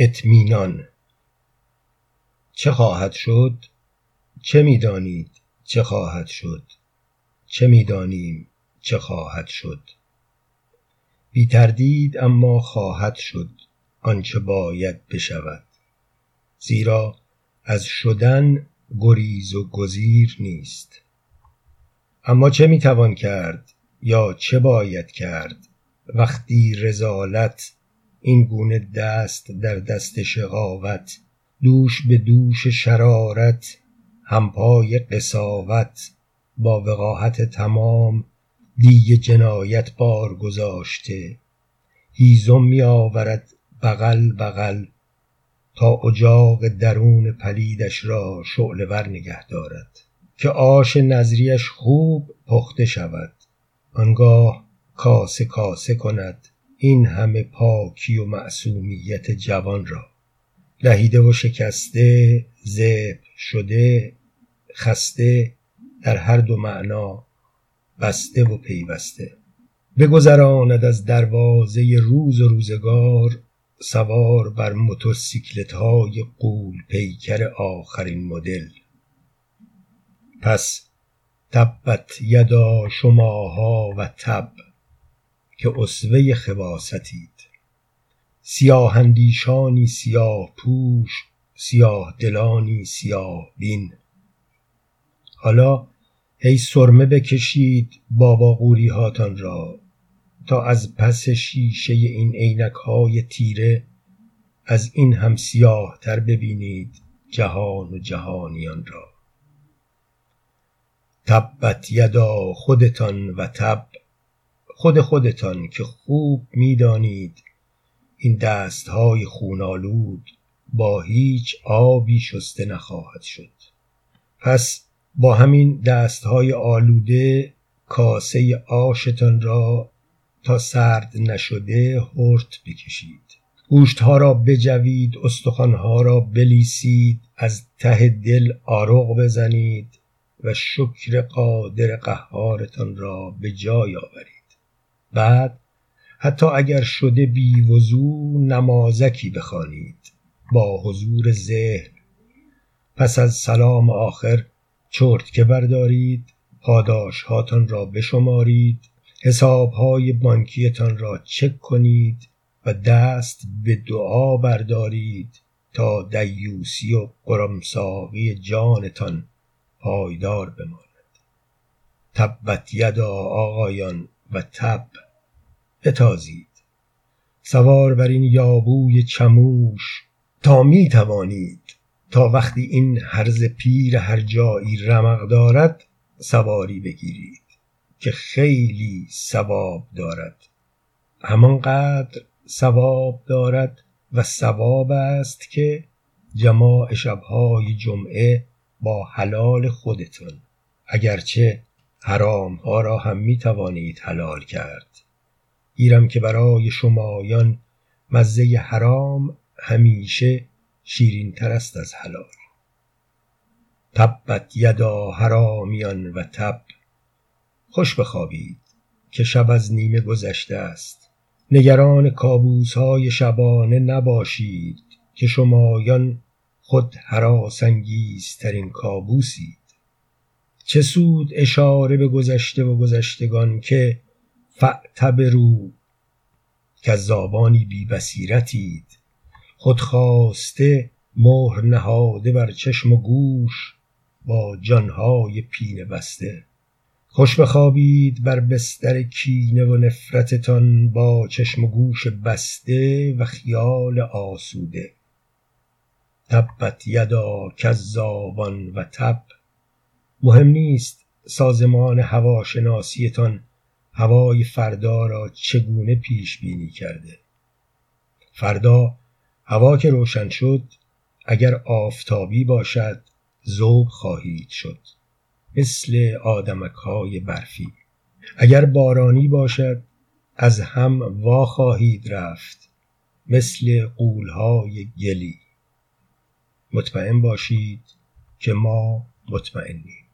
اطمینان. چه خواهد شد؟ چه می‌دانید چه خواهد شد؟ چه می‌دانیم چه خواهد شد؟ بی تردید اما خواهد شد آنچه باید بشود. زیرا از شدن گریز و گزیر نیست. اما چه می‌توان کرد یا چه باید کرد؟ وقتی رزالت این گونه دست در دست شقاوت دوش به دوش شرارت همپای قساوت با وقاحت تمام دیگ جنایت بار گذاشته. هیزم می آورد بغل بغل تا اجاق درون پلیدش را شعله ور نگه دارد. که آش نظریش خوب پخته شود. آنگاه کاسه کاسه کند. این همه پاکی و معصومیت جوان را. لهیده و شکسته ذبح شده خسته در هر دو معنا بسته و پیوسته. بگذراند از دروازه روز و روزگار سوار بر موتورسیکلت های قول پیکر آخرین مدل. پس تبت یدا شماها و تب. که اسوه خباستید سیاه اندیشانی سیاه پوش سیاه دلانی سیاه بین. حالا هی سرمه بکشید بابا قوری هاتان را تا از پس شیشه این عینک های تیره از این هم سیاه تر ببینید جهان و جهانیان را. تبت یدا خودتان و تب. خود خودتان که خوب می‌دانید. این دستهای خونالود با هیچ آبی شسته نخواهد شد. پس با همین دستهای آلوده کاسه آشتان را تا سرد نشده هرت بکشید. گوشتها را بجوید استخوانها را بلیسید از ته دل آرغ بزنید و شکر قادر قهارتان را به جای آورید. بعد حتی اگر شده بی وضو نمازکی بخوانید با حضور ذهن. پس از سلام آخر که بردارید پاداش هاتان را بشمارید حساب های بانکیتان را چک کنید و دست به دعا بردارید تا دیوسی و قرمساقی جانتان پایدار بماند. تبت یدا آقایان و تب. بتازید. سوار بر این یابوی چموش تا می توانید. تا وقتی این هرز پیر هر جایی رمق دارد سواری بگیرید که خیلی ثواب دارد. همانقدر ثواب دارد و ثواب است که جماع شبهای جمعه با حلال خودتون اگرچه حرام ها را هم می توانید حلال کرد. گیرم که برای شمایان مزه حرام همیشه شیرین تر است از حلال. تبت یدا حرامیان و تب. خوش بخوابید که شب از نیمه گذشته است. نگران کابوس های شبانه نباشید که شمایان خود ترین کابوسید. چه سود اشاره به گذشته و گذشتگان که فعتبرو کذابانی بی بصیرتید. خود خواسته مهر نهاده بر چشم و گوش با جانهای پینه بسته. خوش بخوابید بر بستر کینه و نفرتتان با چشم و گوش بسته و خیال آسوده. تبت یدا کذابان و تب. مهم نیست سازمان هواشناسیتان هوای فردا را چگونه پیش بینی کرده؟ فردا هوا که روشن شد اگر آفتابی باشد ذوب خواهید شد. مثل آدمک های برفی. اگر بارانی باشد از هم وا خواهید رفت. مثل قولهای گلی. مطمئن باشید که ما مطمئنیم.